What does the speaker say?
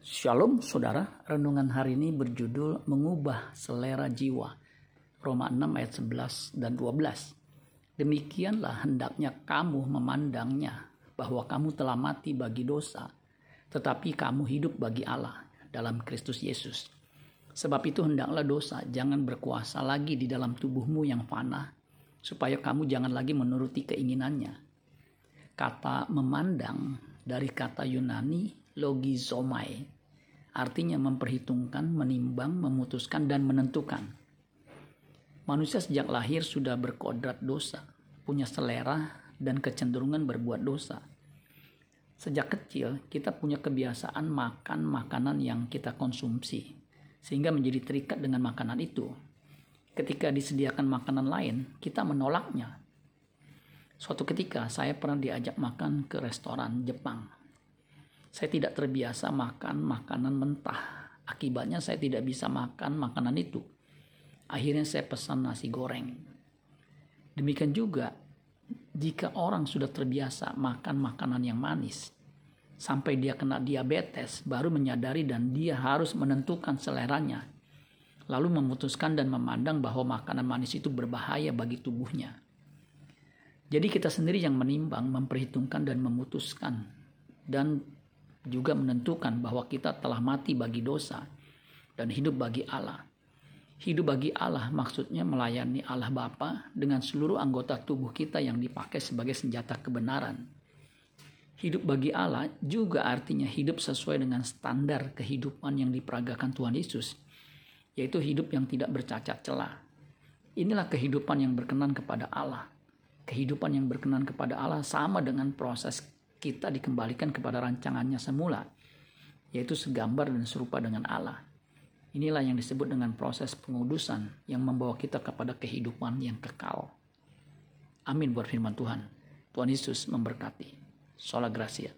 Shalom saudara, renungan hari ini berjudul Mengubah Selera Jiwa. Roma 6 ayat 11 dan 12. Demikianlah hendaknya kamu memandangnya bahwa kamu telah mati bagi dosa, tetapi kamu hidup bagi Allah dalam Kristus Yesus. Sebab itu hendaklah dosa jangan berkuasa lagi di dalam tubuhmu yang fana, supaya kamu jangan lagi menuruti keinginannya. Kata memandang dari kata Yunani logizomai, artinya memperhitungkan, menimbang, memutuskan, dan menentukan. Manusia sejak lahir sudah berkodrat dosa, punya selera dan kecenderungan berbuat dosa. Sejak kecil, kita punya kebiasaan makan makanan yang kita konsumsi, sehingga menjadi terikat dengan makanan itu. Ketika disediakan makanan lain, kita menolaknya. Suatu ketika, saya pernah diajak makan ke restoran Jepang saya tidak terbiasa makan makanan mentah. Akibatnya saya tidak bisa makan makanan itu. Akhirnya saya pesan nasi goreng. Demikian juga jika orang sudah terbiasa makan makanan yang manis, sampai dia kena diabetes, baru menyadari dan dia harus menentukan seleranya, lalu memutuskan dan memandang bahwa makanan manis itu berbahaya bagi tubuhnya. Jadi kita sendiri yang menimbang, memperhitungkan dan memutuskan dan juga menentukan bahwa kita telah mati bagi dosa dan hidup bagi Allah. Hidup bagi Allah maksudnya melayani Allah Bapa dengan seluruh anggota tubuh kita yang dipakai sebagai senjata kebenaran. Hidup bagi Allah juga artinya hidup sesuai dengan standar kehidupan yang diperagakan Tuhan Yesus, yaitu hidup yang tidak bercacat celah. Inilah kehidupan yang berkenan kepada Allah. Kehidupan yang berkenan kepada Allah sama dengan proses kita dikembalikan kepada rancangannya semula, yaitu segambar dan serupa dengan Allah. Inilah yang disebut dengan proses pengudusan yang membawa kita kepada kehidupan yang kekal. Amin buat firman Tuhan. Tuhan Yesus memberkati. Sola Gracia.